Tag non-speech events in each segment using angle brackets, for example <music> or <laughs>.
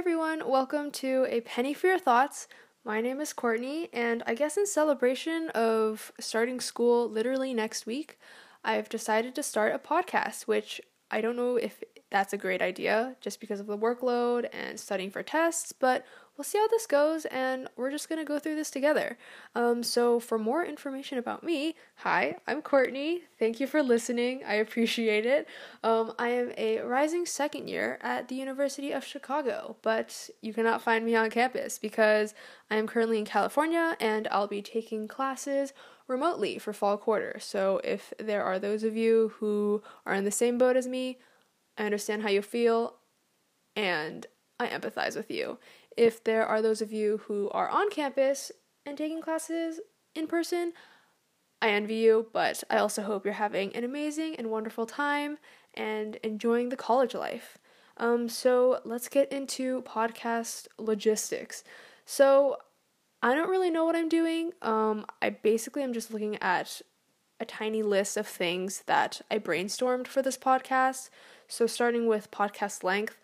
everyone, welcome to A Penny for Your Thoughts. My name is Courtney, and I guess in celebration of starting school literally next week, I've decided to start a podcast, which I don't know if that's a great idea just because of the workload and studying for tests, but we'll see how this goes and we're just gonna go through this together. Um, so, for more information about me, hi, I'm Courtney. Thank you for listening. I appreciate it. Um, I am a rising second year at the University of Chicago, but you cannot find me on campus because I am currently in California and I'll be taking classes remotely for fall quarter. So, if there are those of you who are in the same boat as me, I understand how you feel, and I empathize with you. If there are those of you who are on campus and taking classes in person, I envy you, but I also hope you're having an amazing and wonderful time and enjoying the college life. Um, so let's get into podcast logistics. So I don't really know what I'm doing. Um, I basically am just looking at a tiny list of things that I brainstormed for this podcast. So, starting with podcast length,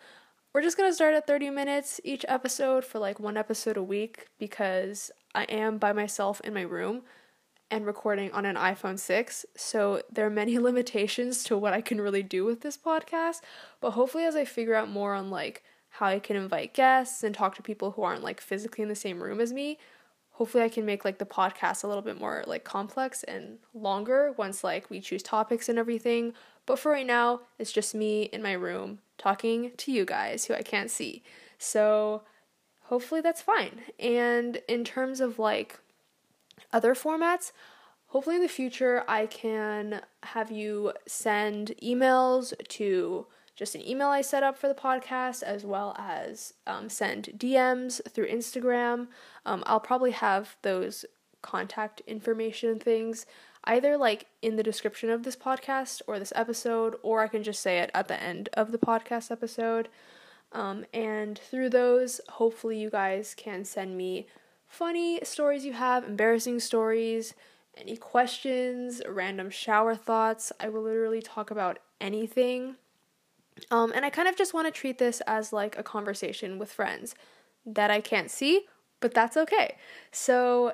we're just going to start at 30 minutes each episode for like one episode a week because I am by myself in my room and recording on an iPhone 6. So, there are many <laughs> limitations to what I can really do with this podcast. But hopefully, as I figure out more on like how I can invite guests and talk to people who aren't like physically in the same room as me, hopefully I can make like the podcast a little bit more like complex and longer once like we choose topics and everything. But for right now, it's just me in my room talking to you guys who I can't see. So hopefully that's fine. And in terms of like other formats, hopefully in the future I can have you send emails to just an email I set up for the podcast, as well as um, send DMs through Instagram. Um, I'll probably have those contact information things either like in the description of this podcast or this episode, or I can just say it at the end of the podcast episode. Um, and through those, hopefully, you guys can send me funny stories you have, embarrassing stories, any questions, random shower thoughts. I will literally talk about anything. Um, and I kind of just want to treat this as like a conversation with friends that I can't see, but that's okay. So,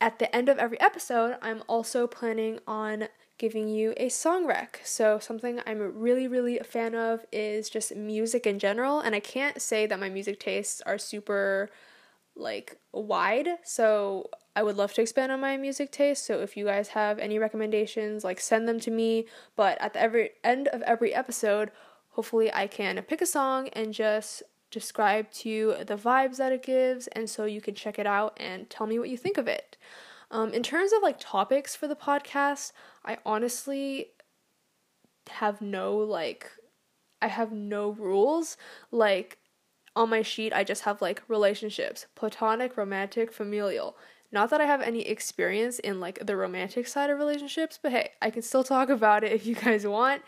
at the end of every episode, I'm also planning on giving you a song rec. So, something I'm really, really a fan of is just music in general. And I can't say that my music tastes are super like wide. So, I would love to expand on my music taste. So, if you guys have any recommendations, like send them to me. But at the every end of every episode, hopefully I can pick a song and just describe to you the vibes that it gives, and so you can check it out and tell me what you think of it. Um, in terms of like topics for the podcast, I honestly have no like, I have no rules. Like, on my sheet, I just have like relationships platonic, romantic, familial. Not that I have any experience in like the romantic side of relationships, but hey, I can still talk about it if you guys want.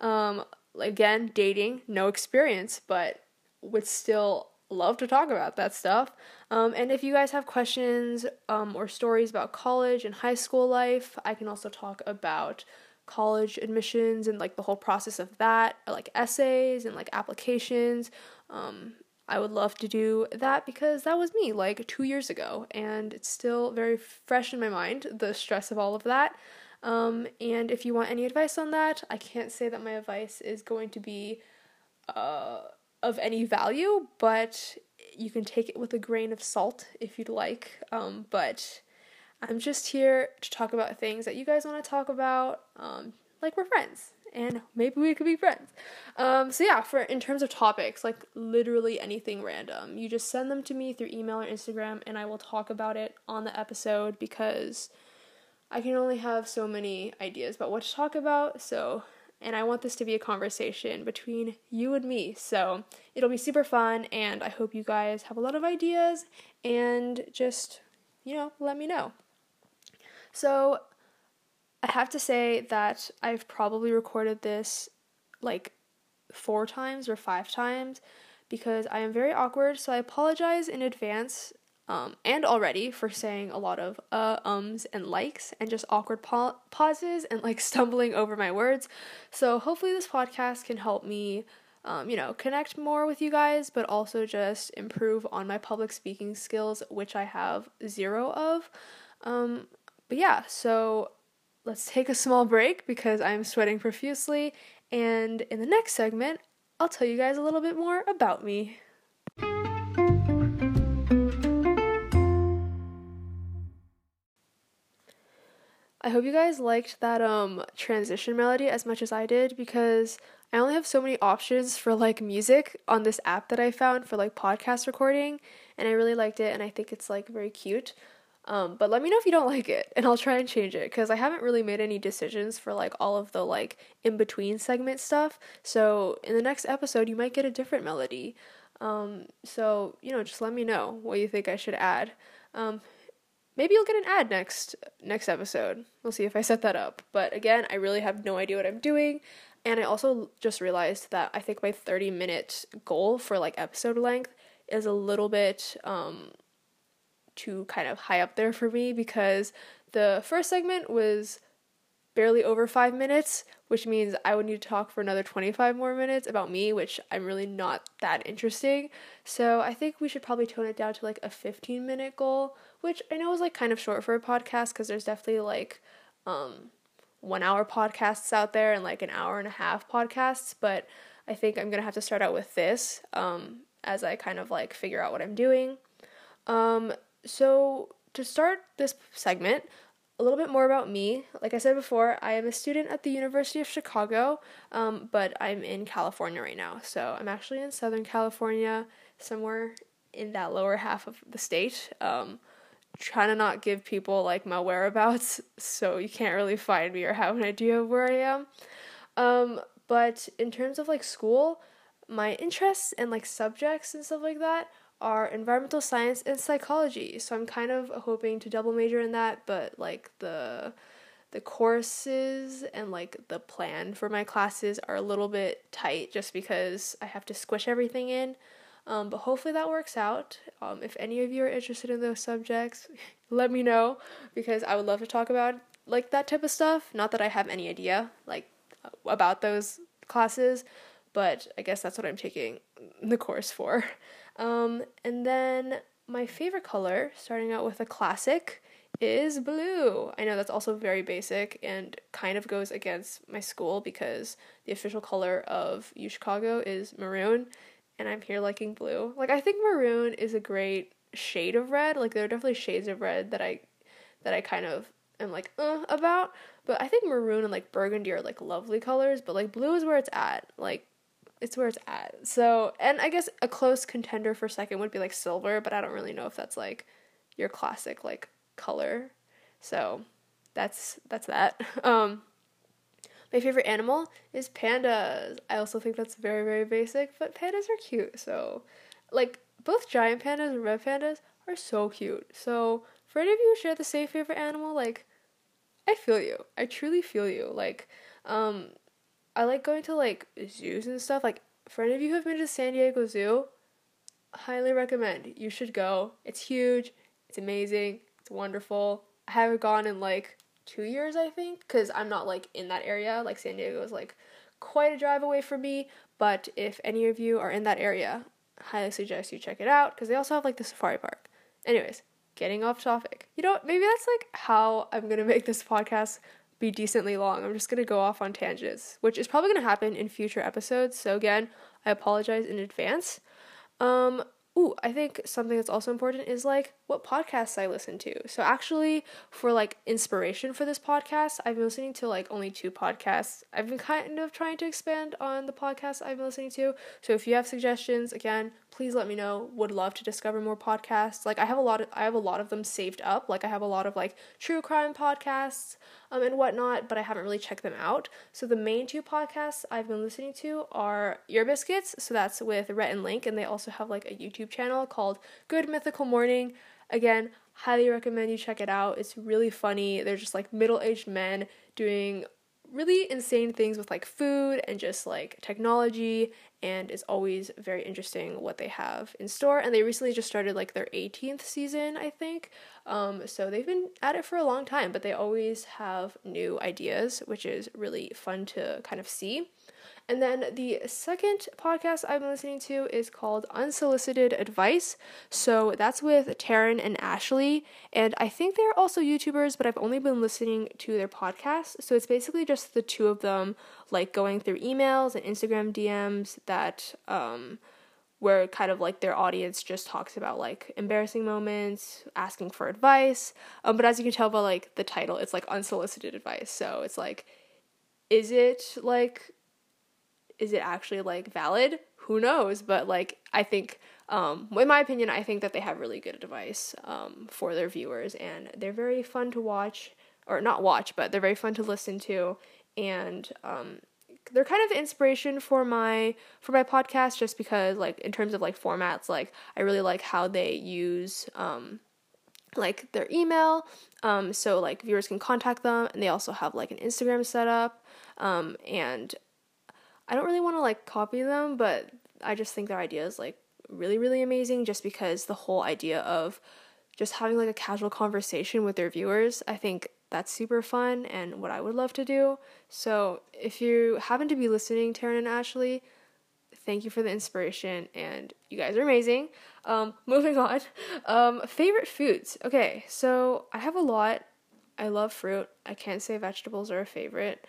Um, again, dating, no experience, but would still love to talk about that stuff. Um, and if you guys have questions um, or stories about college and high school life, I can also talk about college admissions and like the whole process of that, like essays and like applications. Um, I would love to do that because that was me like two years ago, and it's still very fresh in my mind, the stress of all of that. Um, and if you want any advice on that, I can't say that my advice is going to be uh, of any value, but you can take it with a grain of salt if you'd like. Um, but I'm just here to talk about things that you guys want to talk about, um, like we're friends, and maybe we could be friends. Um, so yeah, for in terms of topics, like literally anything random, you just send them to me through email or Instagram, and I will talk about it on the episode because I can only have so many ideas about what to talk about. So and I want this to be a conversation between you and me. So it'll be super fun, and I hope you guys have a lot of ideas and just, you know, let me know. So I have to say that I've probably recorded this like four times or five times because I am very awkward, so I apologize in advance um, and already for saying a lot of uh, ums, and likes, and just awkward pa- pauses and like <laughs> stumbling over my words. So, hopefully, this podcast can help me um, you know, connect more with you guys, but also just improve on my public speaking skills, which I have zero of. Um, but yeah, so let's take a small break because I'm sweating profusely. And in the next segment, I'll tell you guys a little bit more about me. I hope you guys liked that um transition melody as much as I did because I only have so many options for like music on this app that I found for like podcast recording and I really liked it and I think it's like very cute. Um, but let me know if you don't like it and I'll try and change it because I haven't really made any decisions for like all of the like in between segment stuff. So in the next episode, you might get a different melody. Um, so, you know, just let me know what you think I should add. Um, maybe you'll get an ad next next episode. We'll see if I set that up. But again, I really have no idea what I'm doing. And I also just realized that I think my 30 minute goal for like episode length is a little bit um too kind of high up there for me because the first segment was barely over 5 minutes, which means I would need to talk for another 25 more minutes about me, which I'm really not that interesting. So, I think we should probably tone it down to like a 15 minute goal which I know is like kind of short for a podcast because there's definitely like um, one hour podcasts out there and like an hour and a half podcasts, but I think I'm gonna have to start out with this um, as I kind of like figure out what I'm doing. Um, so, to start this segment, a little bit more about me. Like I said before, I am a student at the University of Chicago, um, but I'm in California right now. So, I'm actually in Southern California, somewhere in that lower half of the state. Um, trying to not give people like my whereabouts so you can't really find me or have an idea of where I am. Um, but in terms of like school, my interests and like subjects and stuff like that are environmental science and psychology. So I'm kind of hoping to double major in that, but like the the courses and like the plan for my classes are a little bit tight just because I have to squish everything in. Um, but hopefully that works out. Um, if any of you are interested in those subjects, <laughs> let me know because I would love to talk about like that type of stuff. Not that I have any idea like about those classes, but I guess that's what I'm taking the course for. <laughs> Um, and then my favorite color, starting out with a classic, is blue. I know that's also very basic and kind of goes against my school because the official color of U Chicago is maroon and I'm here liking blue. Like I think maroon is a great shade of red. Like there are definitely shades of red that I that I kind of am like uh about, but I think maroon and like burgundy are like lovely colors, but like blue is where it's at. Like it's where it's at. So, and I guess a close contender for second would be like silver, but I don't really know if that's like your classic like color. So, that's that's that. <laughs> Um my favorite animal is pandas. I also think that's very, very basic, but pandas are cute. So, like, both giant pandas and red pandas are so cute. So, for any of you who share the same favorite animal, like, I feel you. I truly feel you. Like, um, I like going to like zoos and stuff. Like, for any of you who have been to San Diego Zoo, highly recommend. You should go. It's huge. It's amazing. It's wonderful. I haven't gone in like two years, I think, because I'm not like in that area. Like San Diego is like quite a drive away from me. But if any of you are in that area, highly suggest you check it out because they also have like the safari park. Anyways, getting off topic. You know, maybe that's like how I'm gonna <laughs> make this podcast be decently long. I'm just gonna go off on tangents, which is probably gonna happen in future episodes. So again, I apologize in advance. Um, ooh, I think something that's also important is like what podcasts I listen to. So actually, for like inspiration for this podcast, I've been listening to like only two podcasts. I've been kind of trying to expand on the podcasts I've been listening to. So if you have suggestions, again, please let me know. Would love to discover more podcasts. Like I have a lot of I have a lot of them saved up. Like I have a lot of like true crime podcasts um, and whatnot, but I haven't really checked them out. So the main two podcasts I've been listening to are Ear Biscuits. So that's with Rhett and Link, and they also have like a YouTube channel called Good Mythical Morning. Again, highly recommend you check it out. It's really funny. They're just like middle aged men doing really insane things with like food and just like technology and it's always very interesting what they have in store. And they recently just started like their 18th season, I think. Um, so they've been at it for a long time, but they always have new ideas, which is really fun to kind of see. And then the second podcast I've been listening to is called Unsolicited Advice. So that's with Taryn and Ashley. And I think they're also YouTubers, but I've only been listening to their podcast. So it's basically just the two of them, like going through emails and Instagram DMs that, um, where kind of like their audience just talks about like embarrassing moments, asking for advice. Um, but as you can tell by like the title, it's like unsolicited advice. So it's like, is it like is it actually like valid? Who knows? But like I think um, in my opinion, I think that they have really good advice um, for their viewers, and they're very fun to watch, or not watch, but they're very fun to listen to, and um, they're kind of inspiration for my for my podcast, just because like in terms of like formats, like I really like how they use um, like their email, um, so like viewers can contact them, and they also have like an Instagram setup, um, and I don't really want to like copy them, but I just think their idea is like really, really amazing just because the whole idea of just having like a casual conversation with their viewers, I think that's super fun and what I would love to do. So if you happen to be listening, Taryn and Ashley, thank you for the inspiration and you guys are amazing. Um, <laughs> moving on. Um, favorite foods. Okay, so I have a lot. I love fruit. I can't say vegetables are a favorite.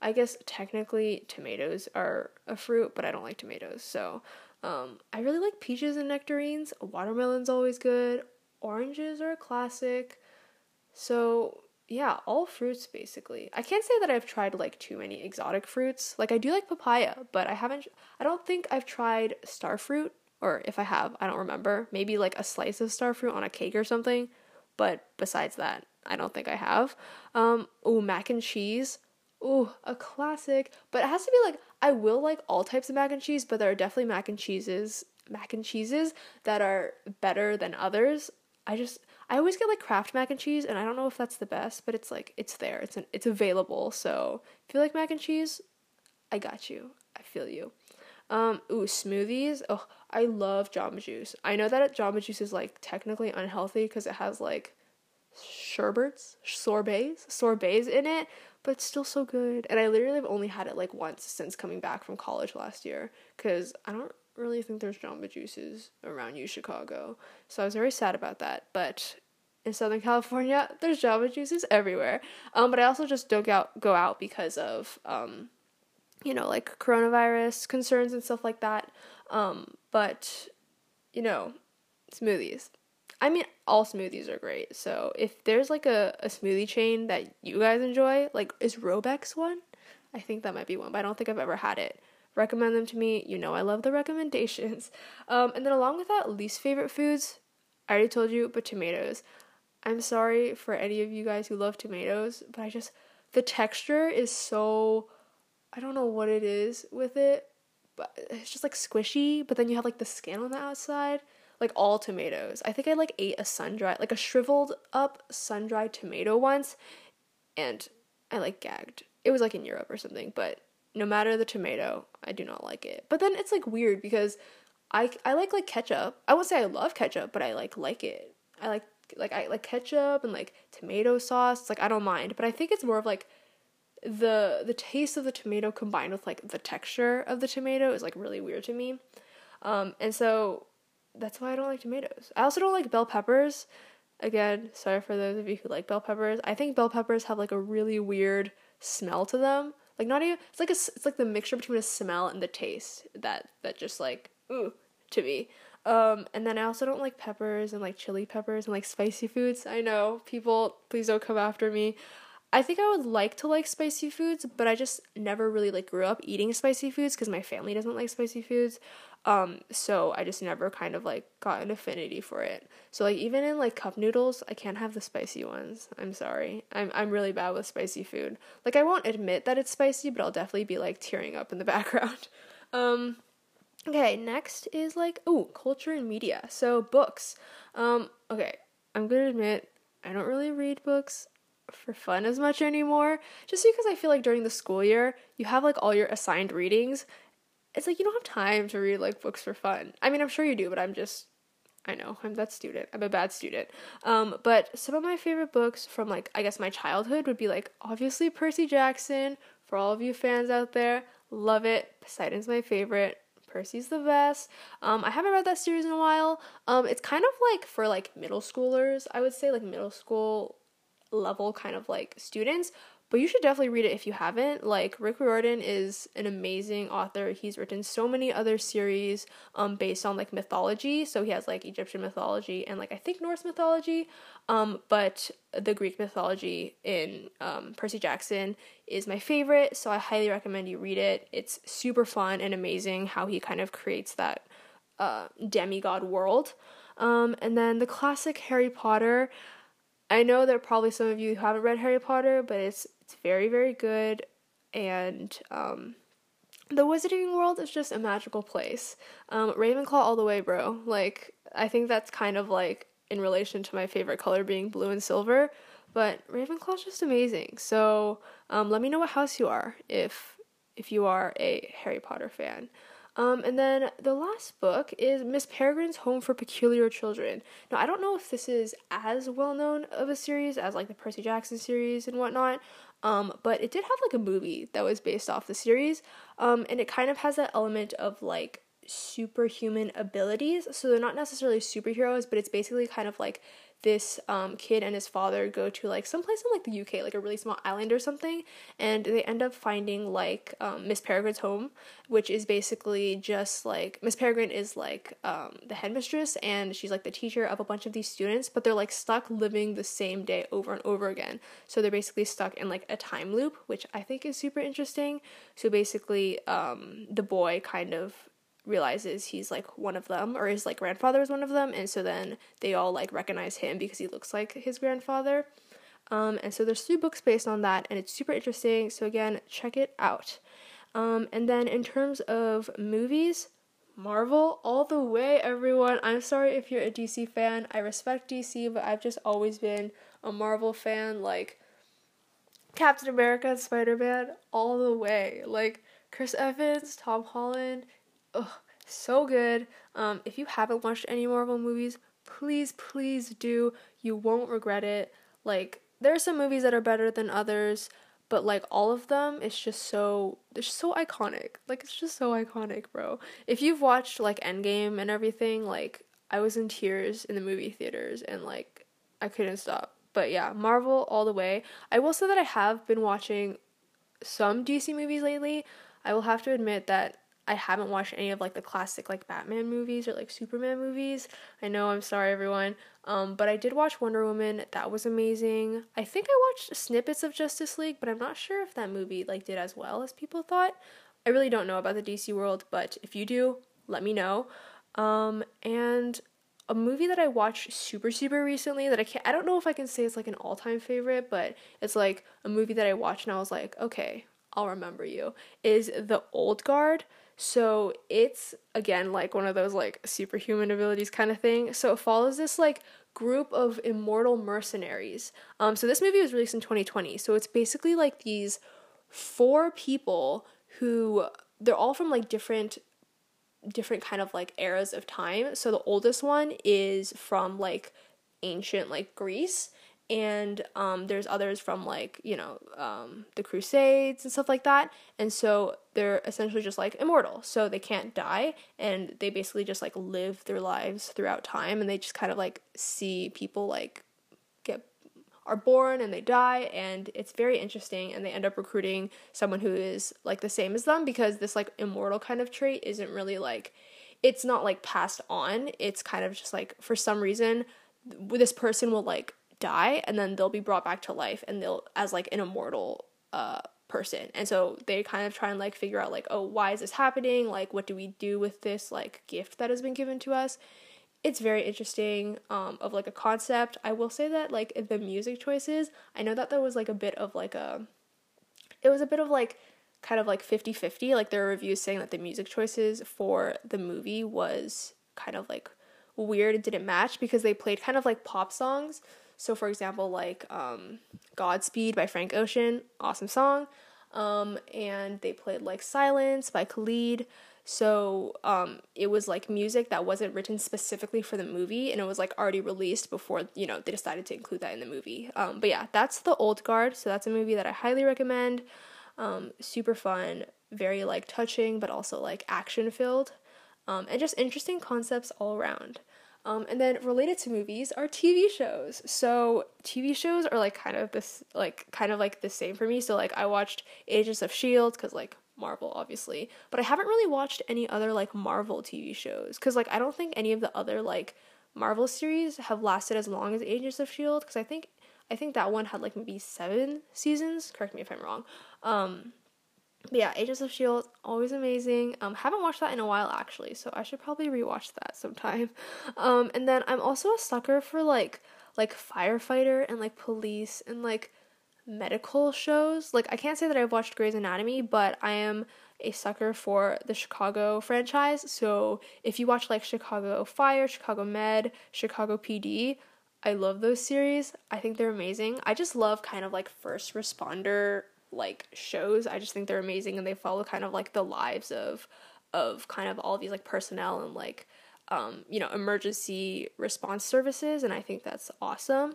I guess technically tomatoes are a fruit, but I don't like tomatoes. So, um, I really like peaches and nectarines. Watermelon's always good. Oranges are a classic. So, yeah, all fruits basically. I can't say that I've tried like too many exotic fruits. Like I do like papaya, but I haven't I don't think I've tried star fruit or if I have, I don't remember. Maybe like a slice of star fruit on a cake or something, but besides that, I don't think I have. Um, oh, mac and cheese. Ooh, a classic. But it has to be like I will like all types of mac and cheese, but there are definitely mac and cheeses, mac and cheeses that are better than others. I just I always get like Kraft mac and cheese, and I don't know if that's the best, but it's like it's there. It's an, it's available. So if you like mac and cheese, I got you. I feel you. Um, ooh, smoothies. Oh, I love Jamba Juice. I know that Jamba Juice is like technically unhealthy because it has like sherbets, sorbets, sorbets in it, but it's still so good. And I literally have only had it like once since coming back from college last year because I don't really think there's Jamba Juices around U Chicago. So I was very sad about that. But in Southern California, <laughs> there's Jamba Juices everywhere. Um, but I also just don't go out, go out because of, um, you know, like coronavirus concerns and stuff like that. Um, but, you know, smoothies. I mean, all smoothies are great. So if there's like a, a smoothie chain that you guys enjoy, like is Robeks one? I think that might be one, but I don't think I've ever had it. Recommend them to me. You know I love the <laughs> recommendations. Um, and then along with that, least favorite foods. I already told you, but tomatoes. I'm sorry for any of you guys who love tomatoes, but I just the texture is so I don't know what it is with it, but it's just like squishy, but then you have like the skin on the outside like all tomatoes. I think I like ate a sun dried, like a shriveled up sun dried tomato once, and I like gagged. It was like in Europe or something, but no matter the tomato, I do not like it. But then it's like weird because I I like like ketchup. I won't say I love ketchup, but I like like it. I like like I like ketchup and like tomato sauce. like I don't mind, but I think it's more of like the the taste of the tomato combined with like the texture of the tomato is like really weird to me. Um, and so that's why I don't like tomatoes. I also don't like bell peppers. Again, sorry for those of you who like bell peppers. I think bell peppers have like a really weird smell to them. Like not even it's like a it's like the mixture between a smell and the taste that that just like ooh to me. Um, and then I also don't like peppers and like chili peppers and like spicy foods. I know people, please don't come after me. I think I would like to like spicy foods, but I just never really like grew up eating spicy foods because my family doesn't like spicy foods. Um, so I just never kind of like got an affinity for it. So like even in like cup noodles, I can't have the spicy ones. I'm sorry. I'm I'm really bad with spicy food. Like I won't admit that it's spicy, but I'll definitely be like tearing up in the <laughs> background. Um okay, next is like oh, culture and media. So books. Um okay, I'm going to admit I don't really read books for fun as much anymore just because I feel like during the school year, you have like all your assigned readings it's like you don't have time to read like books for fun. I mean, I'm sure you do, but I'm just I know I'm that student. I'm a bad student. Um, but some of my favorite books from like I guess my childhood would be like obviously Percy Jackson. For all of you fans out there, love it. Poseidon's my favorite. Percy's the best. Um, I haven't read that series in a while. Um, it's kind of like for like middle schoolers. I would say like middle school level kind of like students but you should definitely read it if you haven't. Like Rick Riordan is an amazing author. He's written so many other series um based on like mythology. So he has like Egyptian mythology and like I think Norse mythology. Um but the Greek mythology in um Percy Jackson is my favorite, so I highly recommend you read it. It's super fun and amazing how he kind of creates that uh demigod world. Um and then the classic Harry Potter I know that probably some of you who haven't read Harry Potter, but it's it's very very good, and um, the Wizarding World is just a magical place. Um, Ravenclaw all the way, bro. Like I think that's kind of like in relation to my favorite color being blue and silver, but Ravenclaw's just amazing. So um, let me know what house you are if if you are a Harry Potter fan. Um, and then the last book is Miss Peregrine's Home for Peculiar Children. Now, I don't know if this is as well known of a series as like the Percy Jackson series and whatnot, um, but it did have like a movie that was based off the series, um, and it kind of has that element of like superhuman abilities. So they're not necessarily superheroes, but it's basically kind of like this um, kid and his father go to like someplace in like the UK, like a really small island or something, and they end up finding like um, Miss Peregrine's home, which is basically just like Miss Peregrine is like um, the headmistress and she's like the teacher of a bunch of these students, but they're like stuck living the same day over and over again. So they're basically stuck in like a time loop, which I think is super interesting. So basically, um, the boy kind of realizes he's like one of them or his like grandfather is one of them and so then they all like recognize him because he looks like his grandfather. Um, and so there's three books based on that and it's super interesting so again check it out. Um, and then in terms of movies marvel all the way everyone. I'm sorry if you're a dc fan. I respect dc but i've just always been a marvel fan like captain america and spider-man all the way. Like chris evans tom holland ugh, so good. Um, if you haven't watched any Marvel movies, please, please do. You won't regret it. Like, there are some movies that are better than others, but like all of them, it's just so they're just so iconic. Like it's just so iconic, bro. If you've watched like Endgame and everything, like I was in tears in the movie theaters and like I couldn't stop. But yeah, Marvel all the way. I will say that I have been watching some DC movies lately. I will have to admit that I haven't watched any of like the classic like Batman movies or like Superman movies. I know I'm sorry everyone. Um but I did watch Wonder Woman. That was amazing. I think I watched snippets of Justice League, but I'm not sure if that movie like did as well as people thought. I really don't know about the DC world, but if you do, let me know. Um and a movie that I watched super super recently that I can't I don't know if I can say it's like an all-time favorite, but it's like a movie that I watched and I was like, "Okay, I'll remember you." Is The Old Guard. So it's again like one of those like superhuman abilities kind of thing. So it follows this like group of immortal mercenaries. Um, so this movie was released in 2020. So it's basically like these four people who they're all from like different different kind of like eras of time. So the oldest one is from like ancient like Greece and um, there's others from like you know um, the crusades and stuff like that. And so they're essentially just like immortal. So they can't die. And they basically just like live their lives throughout time. And they just kind of like see people like get are born and they die. And it's very interesting. And they end up recruiting someone who is like the same as them because this like immortal kind of trait isn't really like it's not like passed on. It's kind of just like for some reason this person will like die and then they'll be brought back to life and they'll as like an immortal uh person. And so they kind of try and like figure out like oh why is this happening? Like what do we do with this like gift that has been given to us? It's very interesting um of like a concept. I will say that like the music choices i know that there was like a bit of like a it was a bit of like kind of like 50-50 like there are reviews saying that the music choices for the movie was kind of like weird it didn't match because they played kind of like pop songs so, for example, like um, Godspeed by Frank Ocean, awesome song. Um, and they played like Silence by Khalid. So um, it was like music that wasn't written specifically for the movie, and it was like already released before you know they decided to include that in the movie. Um, but yeah, that's the Old Guard. So that's a movie that I highly recommend. Um, super fun, very like touching, but also like action filled, um, and just interesting concepts all around. Um, and then related to movies are TV shows. So TV shows are like kind of this like kind of like the same for me. So like I watched Agents of Shield because like Marvel obviously, but I haven't really watched any other like Marvel TV shows because like I don't think any of the other like Marvel series have lasted as long as Agents of Shield because I think I think that one had like maybe seven seasons. Correct me if I'm wrong. Um, but yeah, Agents of Shield always amazing. Um, haven't watched that in a while actually, so I should probably rewatch that sometime. <laughs> Um, and then I'm also a sucker for like like firefighter and like police and like medical shows. Like I can't say that I've watched Grey's Anatomy, but I am a sucker for the Chicago franchise. So if you watch like Chicago Fire, Chicago Med, Chicago PD, I love those series. I think they're amazing. I just love kind of like first responder like shows. I just think they're amazing and they follow kind of like the lives of of kind of all these like personnel and like um, you know, emergency response services and I think that's awesome.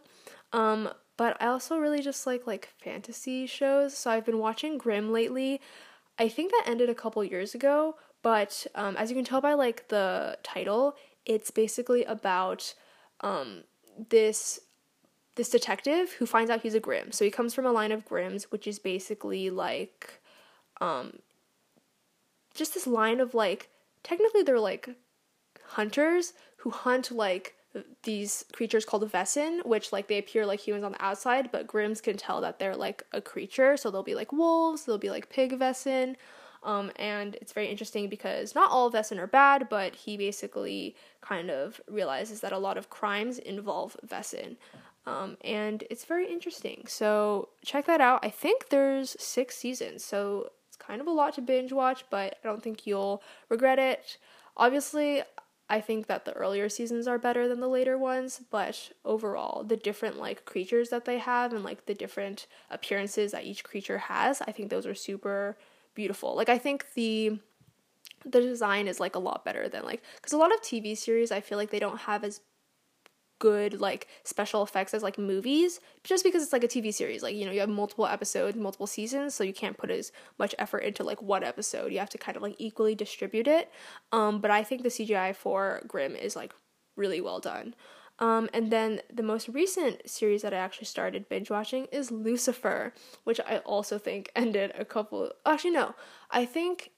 Um, but I also really just like like fantasy shows. So I've been watching Grimm lately. I think that ended a couple years ago, but um, as you can tell by like the title, it's basically about um, this this detective who finds out he's a Grimm. So he comes from a line of Grimms, which is basically like um just this line of like technically they're like hunters who hunt like these creatures called Wesen, which like they appear like humans on the outside, but Grimms can tell that they're like a creature. So they'll be like wolves, they'll be like pig Wesen. Um, and it's very interesting because not all Wesen are bad, but he basically kind of realizes that a lot of crimes involve Wesen. Um, and it's very interesting. So check that out. I think there's six seasons, so it's kind of a lot to binge watch, but I don't think you'll regret it. Obviously, I think that the earlier seasons are better than the later ones, but overall, the different like creatures that they have and like the different appearances that each creature has, I think those are super beautiful. Like I think the the design is like a lot better than like cuz a lot of TV series I feel like they don't have as good like special effects as like movies just because it's like a TV series. Like you know you have multiple episodes multiple seasons so you can't put as much effort into like one episode. You have to kind of like equally distribute it. Um but I think the CGI for Grimm is like really well done. Um, and then the most recent series that I actually started binge watching is Lucifer, which I also think <laughs> ended a couple. Actually, no, I think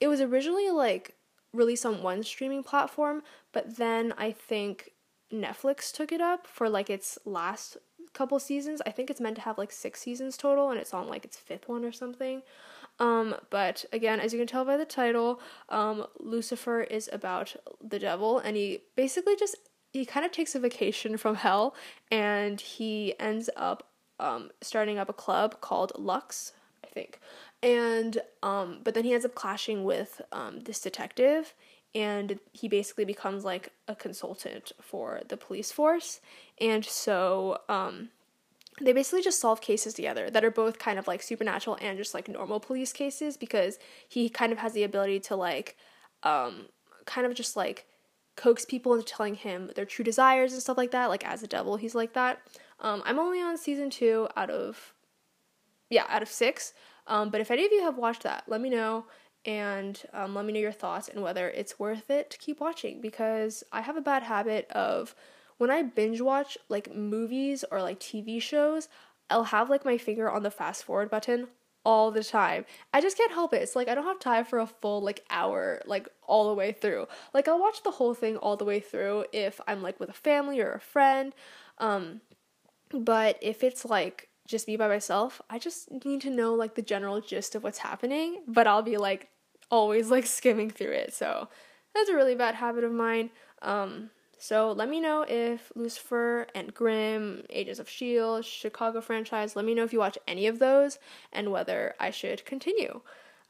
it was originally like released on one streaming platform, but then I think Netflix took it up for like its last couple seasons. I think it's meant to have like six seasons total, and it's on like its fifth one or something. Um, but again, as you can tell by the title, um, Lucifer is about the devil, and he basically just he kind of takes a vacation from hell, and he ends up um, starting up a club called Lux, I think. And um, but then he ends up clashing with um, this detective, and he basically becomes like a consultant for the police force. And so um, they basically just solve cases together that are both kind of like supernatural and just like normal police cases because he kind of has the ability to like um, kind of just like coax people into telling him their true desires and stuff like that like as a devil he's like that. Um, i'm only on season two out of yeah out of six. Um, but if any of you have watched that let me know and um, let me know your thoughts and whether it's worth it to keep watching because I have a bad habit of when I binge watch like movies or like TV shows, I'll have like my finger on the fast forward button all the time. I just can't help it. It's like I don't have time for a full like hour like all the way through. Like I'll watch the whole thing all the way through if I'm like with a family or a friend. Um but if it's like just me by myself, I just need to know like the general gist of what's happening, but I'll be like always like skimming through it. So that's a really bad habit of mine. Um, so let me know if Lucifer and Grimm, Agents of S.H.I.E.L.D., Chicago franchise, let me know if you watch any of those and whether I should continue.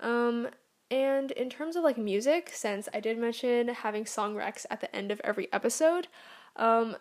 Um, and in terms of like music, since I did mention having song recs at the end of every episode, um,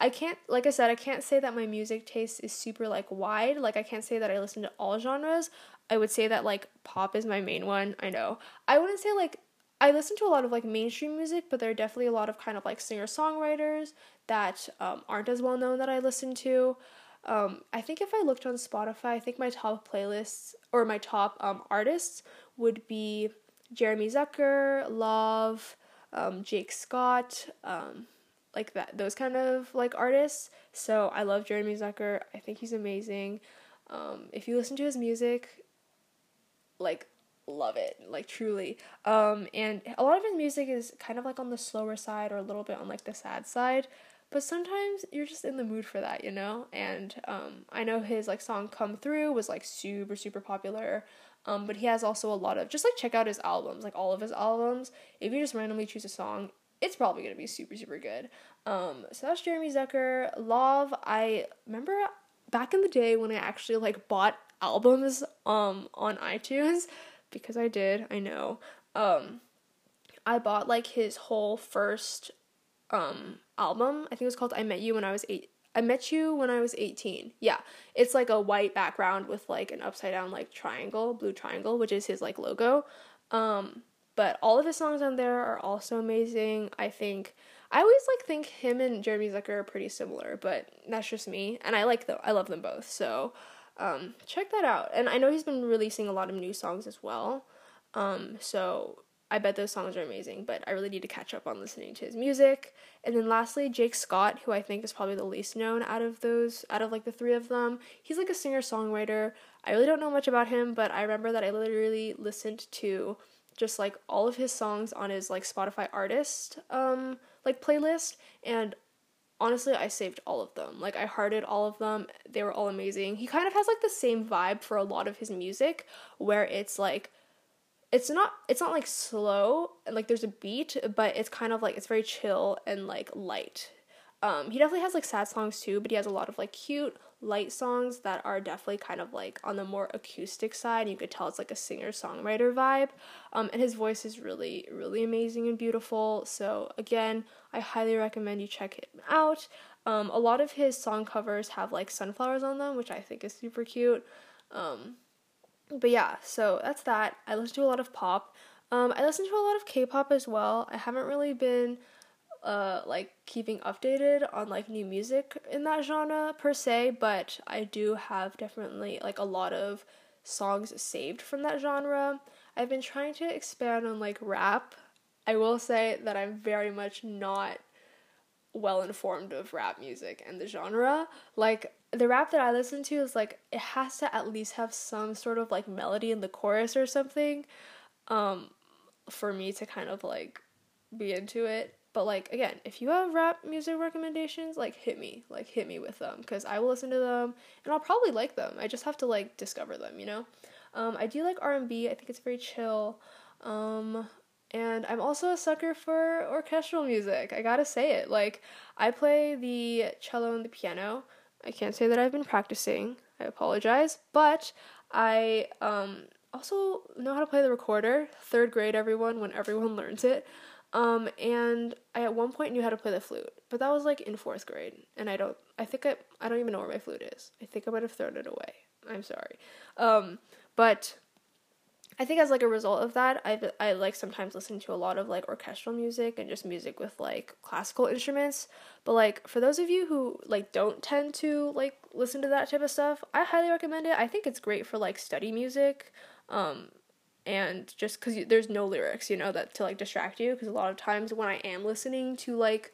I can't, like I said, I can't say that my music taste is super like wide. Like I can't say that I listen to all genres. I would say that like pop is my main one. I know. I wouldn't say like I listen to a lot of like mainstream music, but there are definitely a lot of kind of like singer songwriters that um, aren't as well known that I listen to. Um, I think if I looked on Spotify, I think my top playlists or my top um, artists would be Jeremy Zucker, Lauv, um, Jake Scott, um, like that, those kind of like artists. So I love Jeremy Zucker. I think he's amazing. Um, if you listen to his music, like love it like truly. Um and a lot of his music is kind of like on the slower side or a little bit on like the sad side but sometimes you're just in the mood for that you know? And um i know his like song come through was like super super popular um but he has also a lot of just like check out his albums like all of his albums. If you just randomly choose a song it's probably gonna be super super good. Um so that's jeremy zucker Lauv. I remember back in the day when i actually like bought albums um on itunes because I did, I know. Um I bought like his whole first um album. I think it was called I Met You when I was 8 I met you when I was 18. Yeah. It's like a white background with like an upside down like triangle, blue triangle, which is his like logo. Um but all of his songs on there are also amazing. I think I always like think him and Jeremy Zucker are pretty similar, but that's just me and I like them. I love them both. So um, check that out. And I know he's been releasing a lot of new songs as well. Um, so I bet those songs are amazing, but I really need to catch up on listening to his music. And then lastly, Jake Scott, who I think is probably the least known out of those, out of like the three of them. He's like a singer songwriter. I really don't know much about him, but I remember that I literally listened to just like all of his songs on his like Spotify artist um like playlist and honestly I saved all of them. Like I hearted all of them. They were all amazing. He kind of has like the same vibe for a lot of his music where it's like it's not it's not like slow like there's a beat, but it's kind of like it's very chill and like light. Um he definitely has like sad songs too, but he has a lot of like cute light songs that are definitely kind of like on the more acoustic side. You could tell it's like a singer songwriter vibe. Um, and his voice is really, really amazing and beautiful. So, again, I highly recommend you check him out. Um, a lot of his song covers have like sunflowers on them, which I think is super cute. Um, but yeah, so that's that. I listen to a lot of pop. Um, I listen to a lot of K pop as well. I haven't really been uh like keeping updated on like new music in that genre per se, but I do have definitely like a lot of songs saved from that genre. I've been trying to expand on like rap. I will say that I'm very much not well informed of rap music and the genre. Like the rap that I listen to is like it has to at least have some sort of like melody in the chorus or something um for me to kind of like be into it. But like again, if you have rap music recommendations, like hit me, like hit me with them because I will listen to them and I'll probably like them. I just have to like discover them, you know. Um, I do like R and B. I think it's very chill. Um, and I'm also a sucker for orchestral music. I gotta say it. Like I play the cello and the piano. I can't say that I've been practicing. I apologize, but I um also know how to play the recorder. Third grade, everyone, when everyone <laughs> learns it. Um, and I at one point knew how to play the flute, but that was like in fourth grade, and I don't. I think I. I don't even know where my flute is. I think I might have thrown it away. I'm sorry. Um, but I think as like a result of that, I I like sometimes listen to a lot of like orchestral music and just music with like classical instruments. But like for those of you who like don't tend to like listen to that type of stuff, I highly recommend it. I think it's great for like study music. Um, and just because there's no lyrics you know that to like distract you because a lot of times when i am listening to like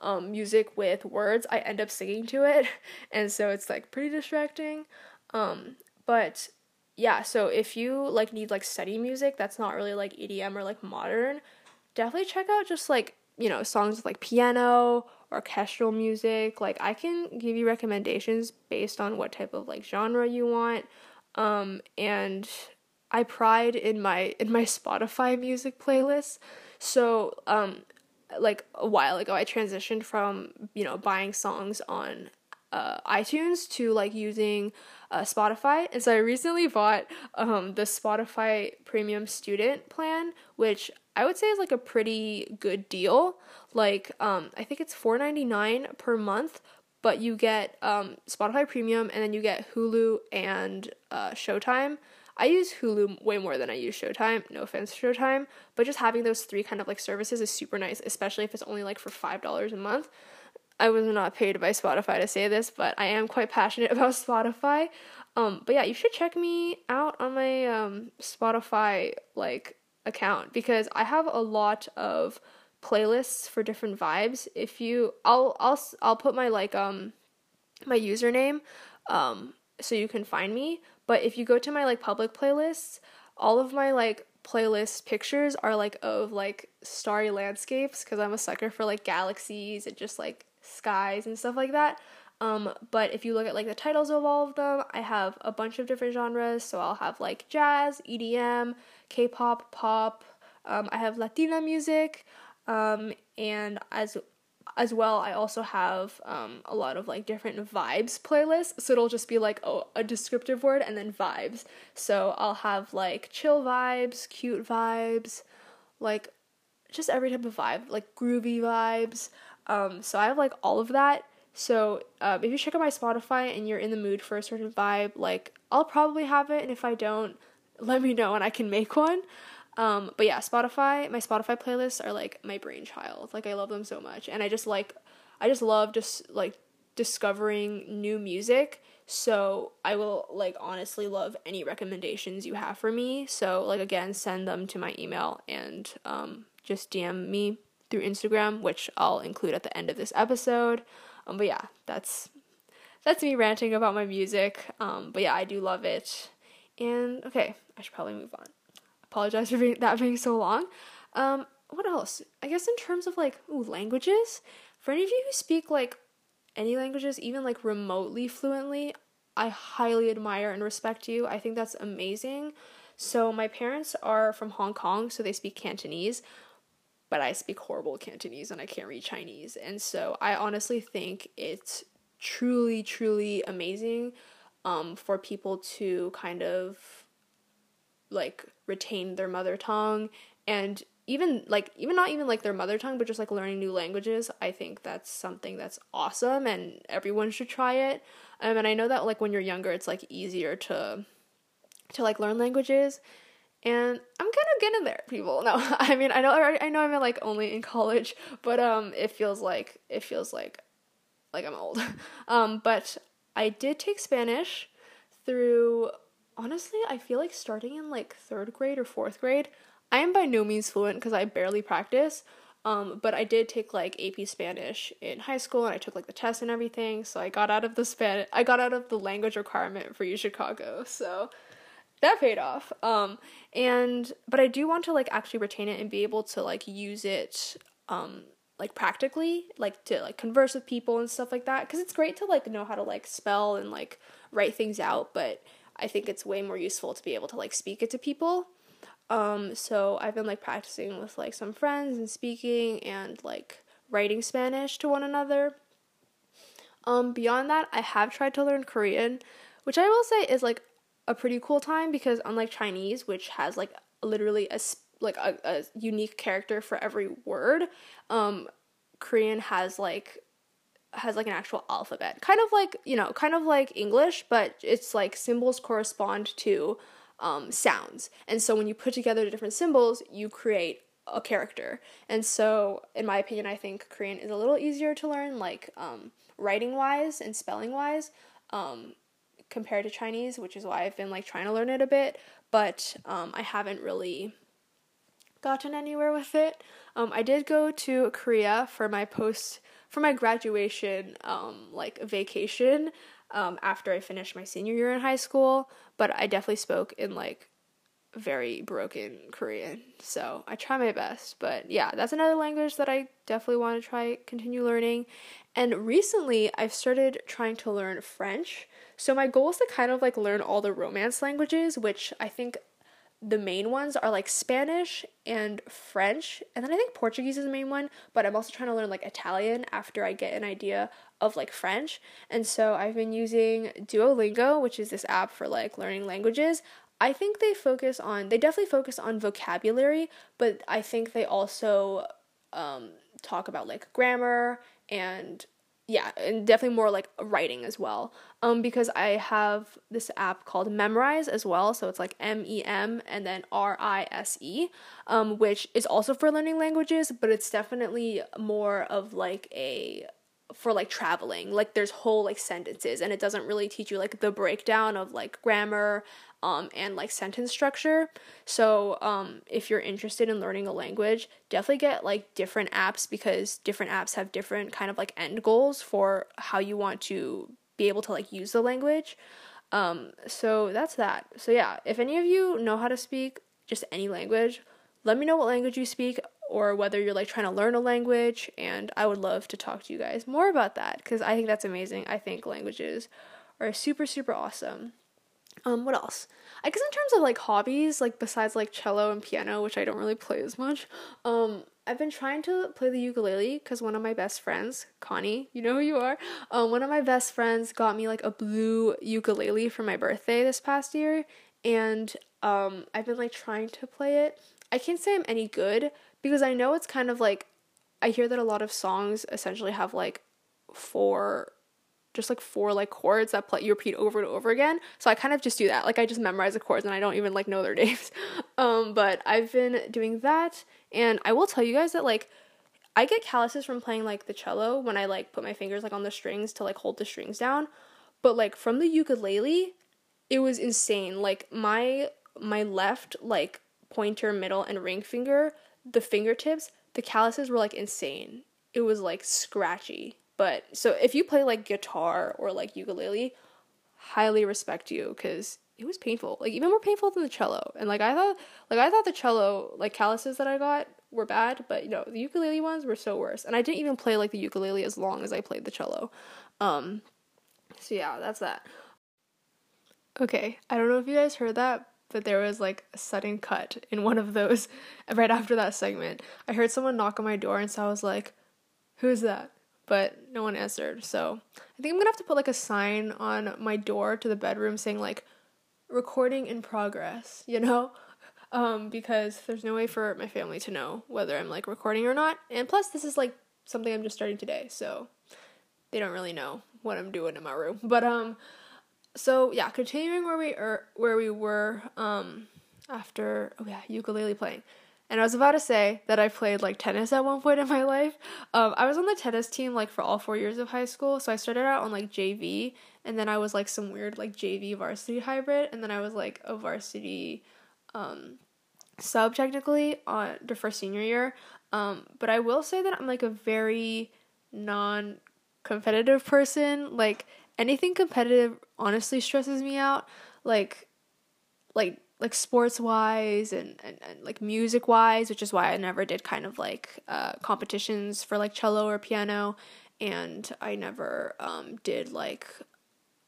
um, music with words i end up singing to it <laughs> and so it's like pretty distracting. Um, but yeah so if you like need like study music that's not really like edm or like modern definitely check out just like you know songs with like piano orchestral music like i can give you recommendations based on what type of like genre you want um, and I pride in my in my Spotify music playlist. So, um like a while ago I transitioned from, you know, buying songs on uh, iTunes to like using uh, Spotify. And so I recently bought um, the Spotify Premium Student plan, which I would say is like a pretty good deal. Like um, I think it's four ninety nine per month, but you get um, Spotify Premium and then you get Hulu and uh, Showtime. I use Hulu way more than I use Showtime. No offense, Showtime, but just having those three kind of like services is super nice, especially if it's only like for five dollars a month. I was not paid by Spotify to say this, but I am quite passionate <laughs> about Spotify. Um, but yeah, you should check me out on my um, Spotify like account because I have a lot of playlists for different vibes. If you, I'll I'll I'll put my like um my username um so you can find me. But if you go to my like public playlists, all of my like playlist pictures are like of like starry landscapes because I'm a sucker for like galaxies and just like skies and stuff like that. Um, but if you look at like the titles of all of them, I have a bunch of different genres. So I'll have like jazz, EDM, K-pop, pop. Um, I have Latina music, um, and as as well, I also have um, a lot of like different vibes playlists. So it'll just be like oh, a descriptive word and then vibes. So I'll have like chill vibes, cute vibes, like just every type of vibe, like groovy vibes. Um, so I have like all of that. So um, if you check out my Spotify and you're in the mood for a certain vibe, like I'll probably have it, and if I don't, let me know and I can make one. Um, but yeah, Spotify, my Spotify playlists are like my brainchild. Like I love them so much, and I just like, I just love just like discovering new music. So I will like honestly love any recommendations you have for me. So like again, send them to my email and um, just DM me through Instagram, which I'll include at the end of this episode. Um, but yeah, that's that's me ranting about my music. Um, but yeah, I do love it. And okay, I should probably move on. Apologize for being, that being so long. Um, what else? I guess in terms of like ooh, languages, for any of you who speak like any languages, even like remotely fluently, I highly admire and respect you. I think that's amazing. So my parents are from Hong Kong, so they speak Cantonese but I speak horrible Cantonese and I can't read Chinese. And so I honestly think it's truly, truly amazing um, for people to kind of like retain their mother tongue and even like even not even like their mother tongue but just like learning new languages i think that's something that's awesome and everyone should try it um, and i know that like when you're younger it's like easier to to like learn languages and I'm kind of getting there, people. <laughs> No, I mean I know I know I'm like only in college, but um, it feels like it feels like like I'm old. <laughs> um, but I did take Spanish through. Honestly, I feel like starting in like third grade or fourth grade. I am by no means fluent because I barely practice. Um, but I did take like AP Spanish in high school and I took like the test and everything. So I got out of the Spanish I got out of the language requirement for U Chicago. So that paid off. Um, and but I do want to like actually retain it and be able to like use it um like practically like to like converse with people and stuff like that because it's great to like know how to like spell and like write things out but i think it's way more useful to be able to like speak it to people. Um so i've been like practicing with like some friends and speaking and like writing spanish to one another. Um beyond that i have tried to learn korean which i will say is like a pretty cool time because unlike Chinese, which has like literally a like a, a unique character for every word, um, Korean has like has like an actual alphabet, kind of like you know, kind of like English, but it's like symbols correspond to um, sounds, and so when you put together the different symbols, you create a character. And so, in my opinion, I think Korean is a little easier to learn, like um, writing wise and spelling wise. Um, compared to Chinese, which is why I've been like trying to learn it a bit, but um, I haven't really gotten anywhere with it. Um, I did go to Korea for my post for my graduation um, like vacation um, after I finished my senior year in high school, but I definitely spoke in like very broken Korean. So I try my best. But yeah, that's another language that I definitely want to try continue learning. And recently I've started trying to learn French. So my goal is to kind of like learn all the romance languages, which I think the main ones are like Spanish and French, and then I think Portuguese is the main one, but I'm also trying to learn like Italian after I get an idea of like French. And so I've been using Duolingo, which is this app for like learning languages. I think they focus on they definitely focus on vocabulary, but I think they also um, talk about like grammar and yeah, and definitely more like writing as well. Um, because I have this app called Memrise as well, so it's like M E M and then R I S E, um, which is also for learning languages, but it's definitely more of like a for like traveling. Like there's whole like sentences, and it doesn't really teach you like the breakdown of like grammar, um, and like sentence structure. So, um, if you're interested in learning a language, definitely get like different apps because different apps have different kind of like end goals for how you want to be able to like use the language. Um, so that's that. So yeah, if any of you know how to speak just any language, let me know what language you speak or whether you're like trying to learn a language and I would love to talk to you guys more about that cuz I think that's amazing. I think languages are super super awesome. Um, what else? I guess in terms of like hobbies, like besides like cello and piano, which I don't really play as much, um, I've been trying to play the ukulele because one of my best friends, Connie, you know who you are, um, one of my best friends got me like a blue ukulele for my birthday this past year, and um, I've been like trying to play it. I can't say I'm any good because I know it's kind of like I hear that a lot of songs essentially have like four just like four like chords that play you repeat over and over again. So I kind of just do that. Like I just memorize the chords and I don't even like know their <laughs> names. Um, but I've been doing that and I will tell you guys that like I get calluses from playing like the cello when I like put my fingers like on the strings to like hold the strings down. But like from the ukulele, it was insane. Like my my left like pointer, middle, and ring finger, the fingertips, the calluses were like insane. It was like scratchy. But so if you play like guitar or like ukulele, highly respect you because it was painful. Like even more painful than the cello. And like I thought like I thought the cello like calluses that I got were bad, but you know, the ukulele ones were so worse. And I didn't even play like the ukulele as long as I played the cello. Um so yeah, that's that. Okay, I don't know if you guys heard that, but there was like a sudden cut in one of those <laughs> right after that segment. I heard someone knock on my door and so I was like, "Who's that?" But no one answered. So I think I'm gonna have to put like a sign on my door to the bedroom saying like recording in progress, <laughs> you know? Um, because there's no way for my family to know whether I'm like recording or not. And plus this is like something I'm just starting today, so they don't really know what I'm doing in my room. But um so yeah, continuing where we are where we were um after oh yeah, ukulele playing. And I was about to say that I played like tennis at one point in my life. Um, I was on the tennis team like for all four years of high school. So I started out on like JV, and then I was like some weird like JV varsity hybrid, and then I was like a varsity um, sub technically on the first senior year. Um, but I will say that I'm like a very non competitive person. Like anything competitive honestly stresses me out. Like, like like sports wise and, and, and like music wise, which is why I never did kind of like uh, competitions for like cello or piano, and I never um, did like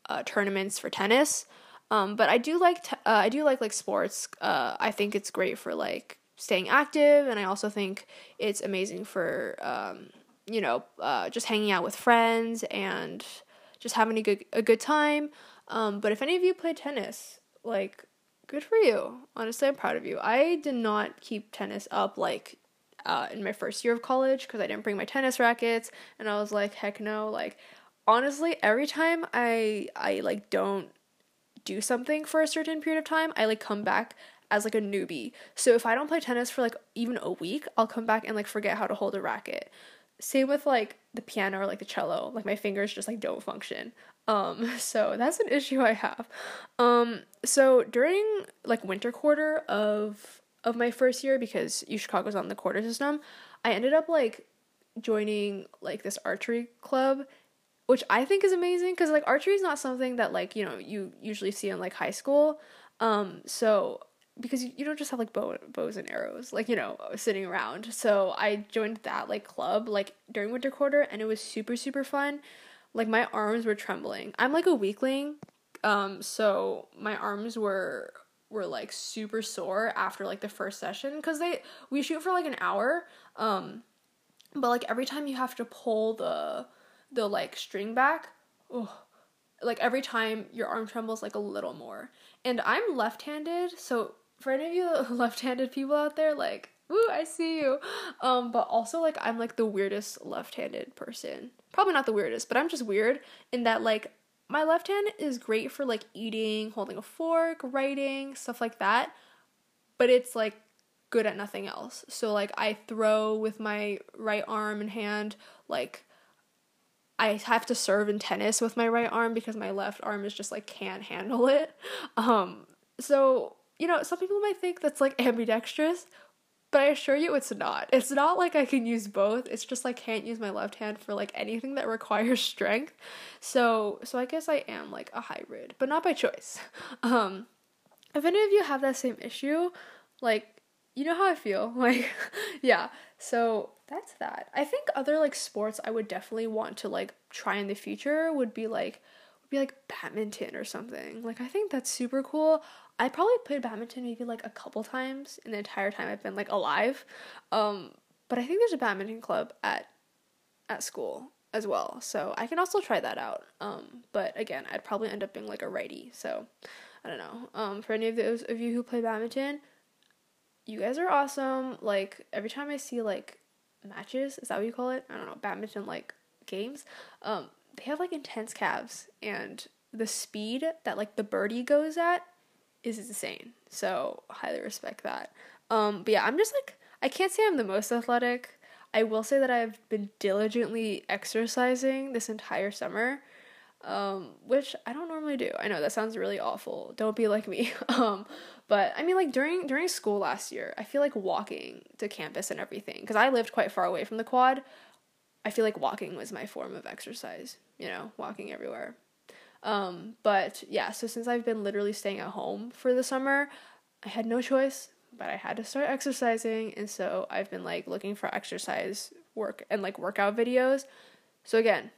uh, tournaments for tennis. Um, but I do like t- uh, I do like like sports. Uh, I think it's great for like staying active, and I also think it's amazing for um, you know uh, just hanging out with friends and just having a good a good time. Um, but if any of you play tennis, like good for you. Honestly, I'm proud of you. I did not keep tennis up like uh, in my first year of college because I didn't bring my tennis rackets, and I was like, heck no. Like, honestly, every time I I like don't do something for a certain period of time, I like come back as like a newbie. So if I don't play tennis for like even a week, I'll come back and like forget how to hold a racket. Same with like the piano or like the cello. Like my fingers just like don't function. Um, <laughs> so that's an issue I have. Um, so during like winter quarter of of my first year, because U Chicago's on the quarter system, I ended up like joining like this archery club, which I think is amazing because like archery is not something that like you know you usually see in like high school. Um, so because you don't just have like bow, bows and arrows like you know sitting around so i joined that like club like during winter quarter and it was super super fun like my arms were trembling. I'm like a weakling, um, so my arms were were like super sore after like the first session because they we shoot for like an hour, um, but like every time you have to pull the the like string back, oh, like every time your arm trembles like a little more. And I'm left-handed, so for any of you <laughs> left-handed people out there, like Woo, I see you. Um, but also like I'm like the weirdest left-handed person. Probably not the weirdest, but I'm just weird in that like my left hand is great for like eating, holding a fork, writing, stuff like that. But it's like good at nothing else. So like I throw with my right arm and hand, like I have to serve in tennis with my right arm because my left arm is just like can't handle it. <laughs> Um so, you know, some people might think that's like <laughs> ambidextrous, but I assure you it's not. It's not like I can use both. It's just I can't use my left hand for like anything that requires strength. So so I guess I am like a hybrid, but not by choice. <laughs> Um if any of you have that same issue, like you know how I feel. <laughs> Like yeah. So that's that. I think other like sports I would definitely want to like try in the future would be like would be like badminton or something. Like I think that's super cool. I probably played badminton maybe like a couple times in the entire time I've been like alive. Um, but I think there's a badminton club at at school as well. So I can also try that out. Um, but again, I'd probably end up being like a righty. So I don't know. Um, for any of those of you who play badminton, you guys are awesome. Like every time I see like matches, is that what you call it? I don't know, badminton like games. Um, they have like intense calves and the speed that like the birdie goes at is insane. So highly respect that. Um, but yeah, I'm just like I can't say I'm the most athletic. I will say that I've been diligently exercising this entire summer, um, which I don't normally do. I know that sounds really awful. Don't be like me. <laughs> um, but I mean, like during during school last year, I feel like walking to campus and everything because I lived quite far away from the quad. I feel like walking was my form of exercise. You know, walking everywhere. Um, but yeah, so since I've been literally staying at home for the summer, I had no choice, but I had to start exercising, and so I've been like looking for exercise work and like workout videos. So again,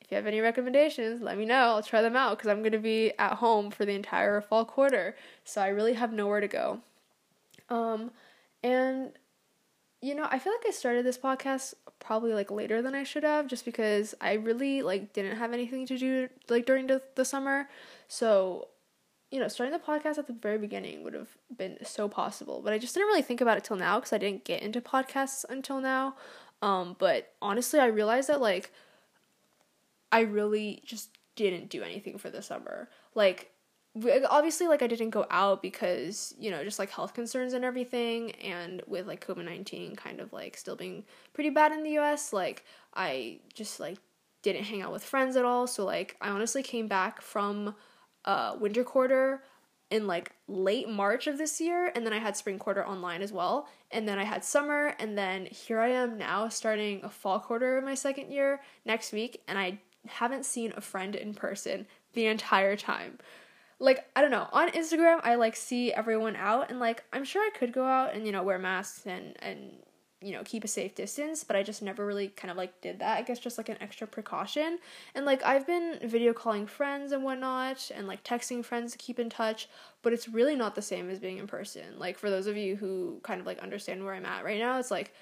if you have any recommendations, let me know. I'll try them out because I'm going to be at home for the entire fall quarter, so I really have nowhere to go. Um, and you know, I feel like I started this podcast probably like later than I should have just because I really like didn't have anything to do like during the, the summer. So, you know, starting the podcast at the very beginning would have been so possible, but I just didn't really think about it till now because I didn't get into podcasts until now. Um, but honestly, I realized that like I really just didn't do anything for the summer. Like obviously like I didn't go out because, you know, just like health concerns and everything and with like COVID-19 kind of like still being pretty bad in the US, like I just like didn't hang out with friends at all. So like I honestly came back from uh winter quarter in like late March of this year and then I had spring quarter online as well and then I had summer and then here I am now starting a fall quarter of my second year next week and I haven't seen a friend in person the entire time like I don't know on Instagram I like see everyone out and like I'm sure I could go out and you know wear masks and and you know keep a safe distance but I just never really kind of like did that. I guess just like an extra precaution. And like I've been video calling friends and whatnot and like texting friends to keep in touch but it's really not the same as being in person. Like for those of you who kind of like understand where I'm at right now it's like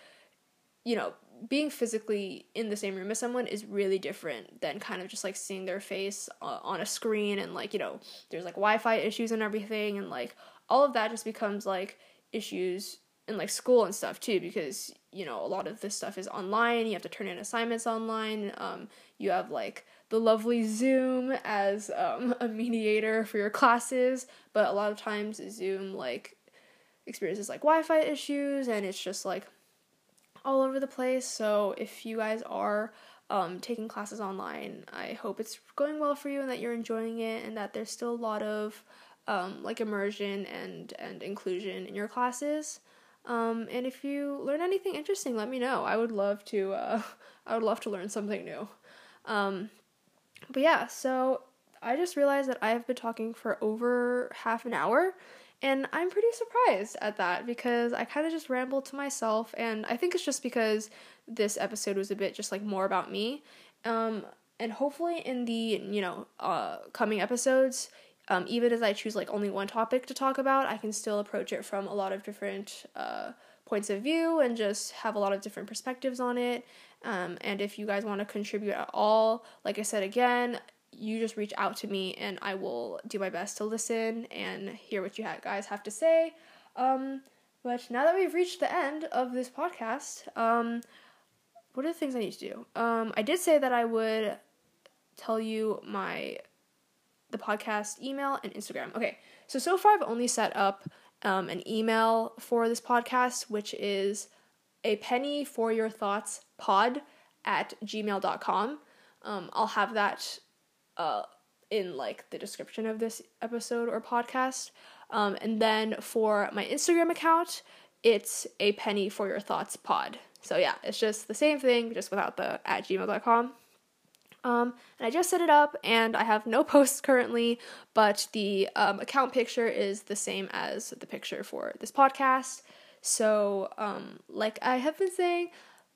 you know being physically in the same room as someone is really different than kind of just like seeing their face uh, on a screen and like you know there's like wi-fi issues and everything and like all of that just becomes like issues in like school and stuff too because you know a lot of this stuff is online you have to turn in assignments online um, you have like the lovely zoom as um, <laughs> a mediator for your classes but a lot of times zoom like experiences like wi-fi issues and it's just like all over the place. So if you guys are um, taking classes online, I hope it's going well for you and that you're enjoying it and that there's still a lot of um, like immersion and and inclusion in your classes. Um, and if you learn anything interesting, let me know. I would love to. Uh, <laughs> I would love to learn something new. Um, but yeah, so I just realized that I have been talking for over half an hour, and I'm pretty surprised at that because I kind of just rambled to myself, and I think it's just because this episode was a bit just like more about me. Um, and hopefully, in the you know uh, coming episodes, um, even as I choose like only one topic to talk about, I can still approach it from a lot of different uh, points of view and just have a lot of different perspectives on it. Um, and if you guys want to contribute at all, like I said again, you just reach out to me and I will do my best to listen and hear what you guys have to say. Um, But now that we've reached the end of this podcast, um, what are the things I need to do? Um, I did say that I would tell you my the podcast email and Instagram. Okay, so so far I've only set up um, an email for this podcast, which is a penny for your thoughts pod at gmail.com. Um, I'll have that uh, in like the description of this episode or podcast. Um, and then for my Instagram account, it's a penny for your thoughts pod. So yeah, it's just the same thing, just without the at gmail.com. Um, and I just set it up and I have no <laughs> posts currently, but the um, account picture is the same as the picture for this podcast. So, um, like I have been saying,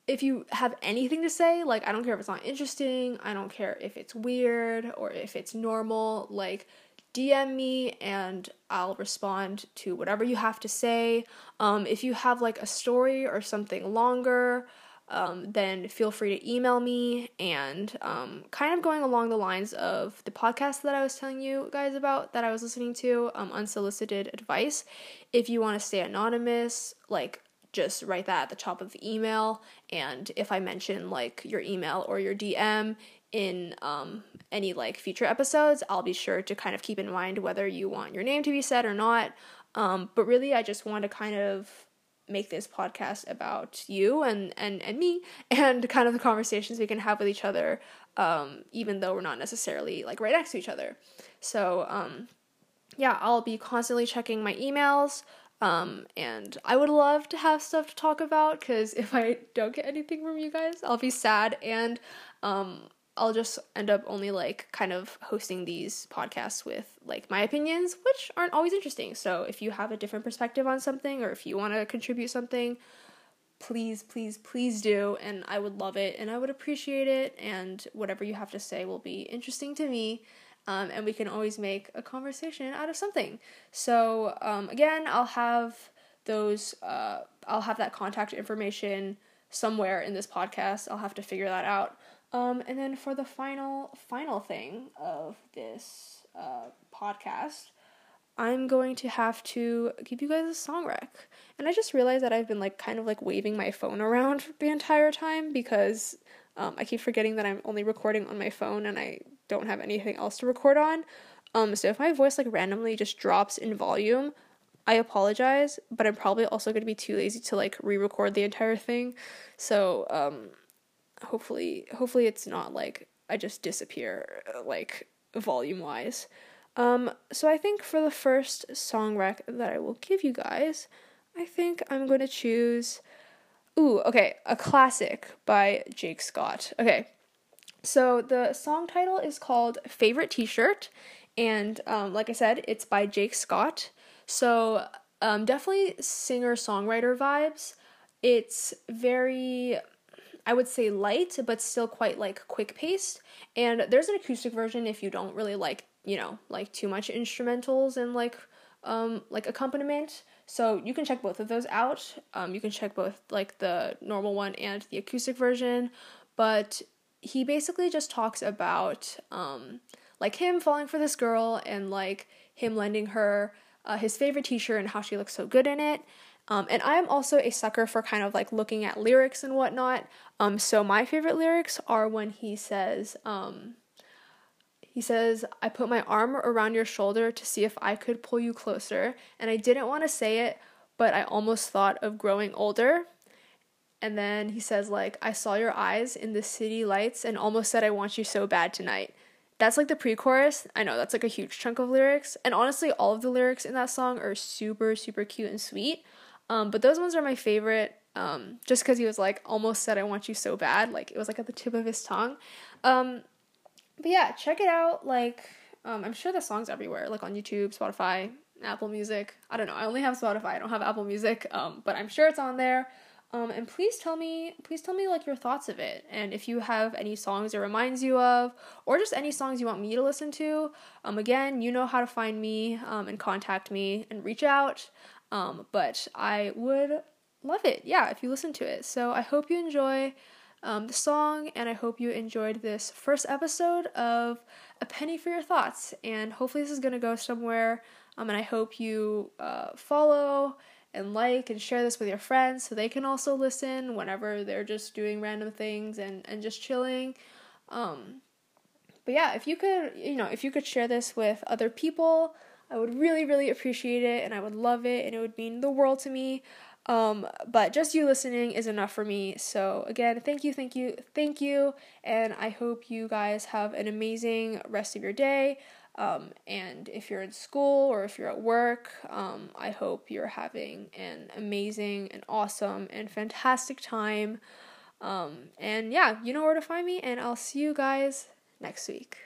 if you have anything to say, like I don't care if it's not interesting, I don't care if it's weird or if it's normal, like DM me and I'll respond to whatever you have to say. Um, if you have like a story or something longer, um, then feel free to email me. And um, kind of going along the lines of the podcast that I was telling you guys about that I was listening to, um, unsolicited advice. If you want to stay anonymous, like just write that at the top of the email. And if I mention like your email or your DM in um, any like future episodes, I'll be sure to kind of keep in mind whether you want your name to be said or not. Um, but really, I just want to kind of make this podcast about you and and and me <laughs> and kind of the conversations we can have with each other um, even though we're not necessarily like right next to each other so um, yeah i'll be constantly checking my emails um, and I would love to have stuff to talk about because if I don't get anything from you guys, I'll be sad and um, I'll just end up only like kind of hosting these podcasts with like my opinions, which aren't always interesting. So if you have a different perspective on something or if you want to contribute something, please, please, please do. And I would love it and I would appreciate it. And whatever you have to say will be interesting to me um, and we can always make a conversation out of something. So um, again, I'll have those. Uh, I'll have that contact information somewhere in this podcast. I'll have to figure that out. Um, and then for the final final thing of this uh, podcast, I'm going to have to give you guys a song rec. And I just realized that I've been like kind of like waving my phone around the entire time because um, I keep forgetting that I'm only recording on my phone and I don't have anything else to record on. Um, so if my voice like randomly just drops in volume, I apologize, but I'm probably also going to be too lazy to like re-record the entire thing. So um, hopefully, hopefully it's not like I just disappear like volume wise. Um, so I think for the first song rec that I will give you guys, I think I'm going to choose. Ooh, okay, a classic by Jake Scott. Okay, so the song title is called Favorite T shirt, and um, like I said, it's by Jake Scott. So um, definitely singer songwriter vibes. It's very, I would say, light, but still quite like quick paced. And there's an acoustic version if you don't really like, you know, like too much instrumentals and like um, like accompaniment. So you can check both of those out. Um, you can check both like the normal one and the acoustic version. But he basically just talks about um, like him falling for this girl and like him lending her uh, his favorite t-shirt and how she looks so good in it. Um, and I am also a sucker for kind of like looking at lyrics and whatnot. Um, so my favorite lyrics are when he says, um, he says, I put my arm around your shoulder to see if I could pull you closer. And I didn't want to say it, but I almost thought of growing older and then he says like i saw your eyes in the city lights and almost said i want you so bad tonight that's like the pre-chorus. I know that's like a huge chunk of lyrics. And honestly all of the lyrics in that song are super super cute and sweet. Um, but those ones are my favorite um, just because he was like almost said i want you so bad like it was like at the tip of his tongue. Um, but yeah check it out like um, i'm sure the song's everywhere like on youtube spotify apple music. I don't know i only have spotify i don't have apple music um, but i'm sure it's on there um, and please tell me, please tell me like your thoughts of it, and if you have any songs it reminds you of, or just any songs you want me to listen to. Um, again, you know how to find me, um, and contact me and reach out. Um, but I would love it, yeah, if you listen to it. So I hope you enjoy um, the song, and I hope you enjoyed this first episode of A Penny for Your Thoughts. And hopefully this is gonna go somewhere. Um, and I hope you uh, follow and like and share this with your friends so they can also listen whenever they're just doing random things and, and just chilling. Um, but yeah, if you could, you know, if you could share this with other people, I would really, really appreciate it and I would love it and it would mean the world to me. Um, but just you listening is enough for me. So, again, thank you, thank you, thank you. And I hope you guys have an amazing rest of your day. Um, and if you're in school or if you're at work, um, I hope you're having an amazing and awesome and fantastic time. Um, and yeah, you know where to find me, and I'll see you guys next week.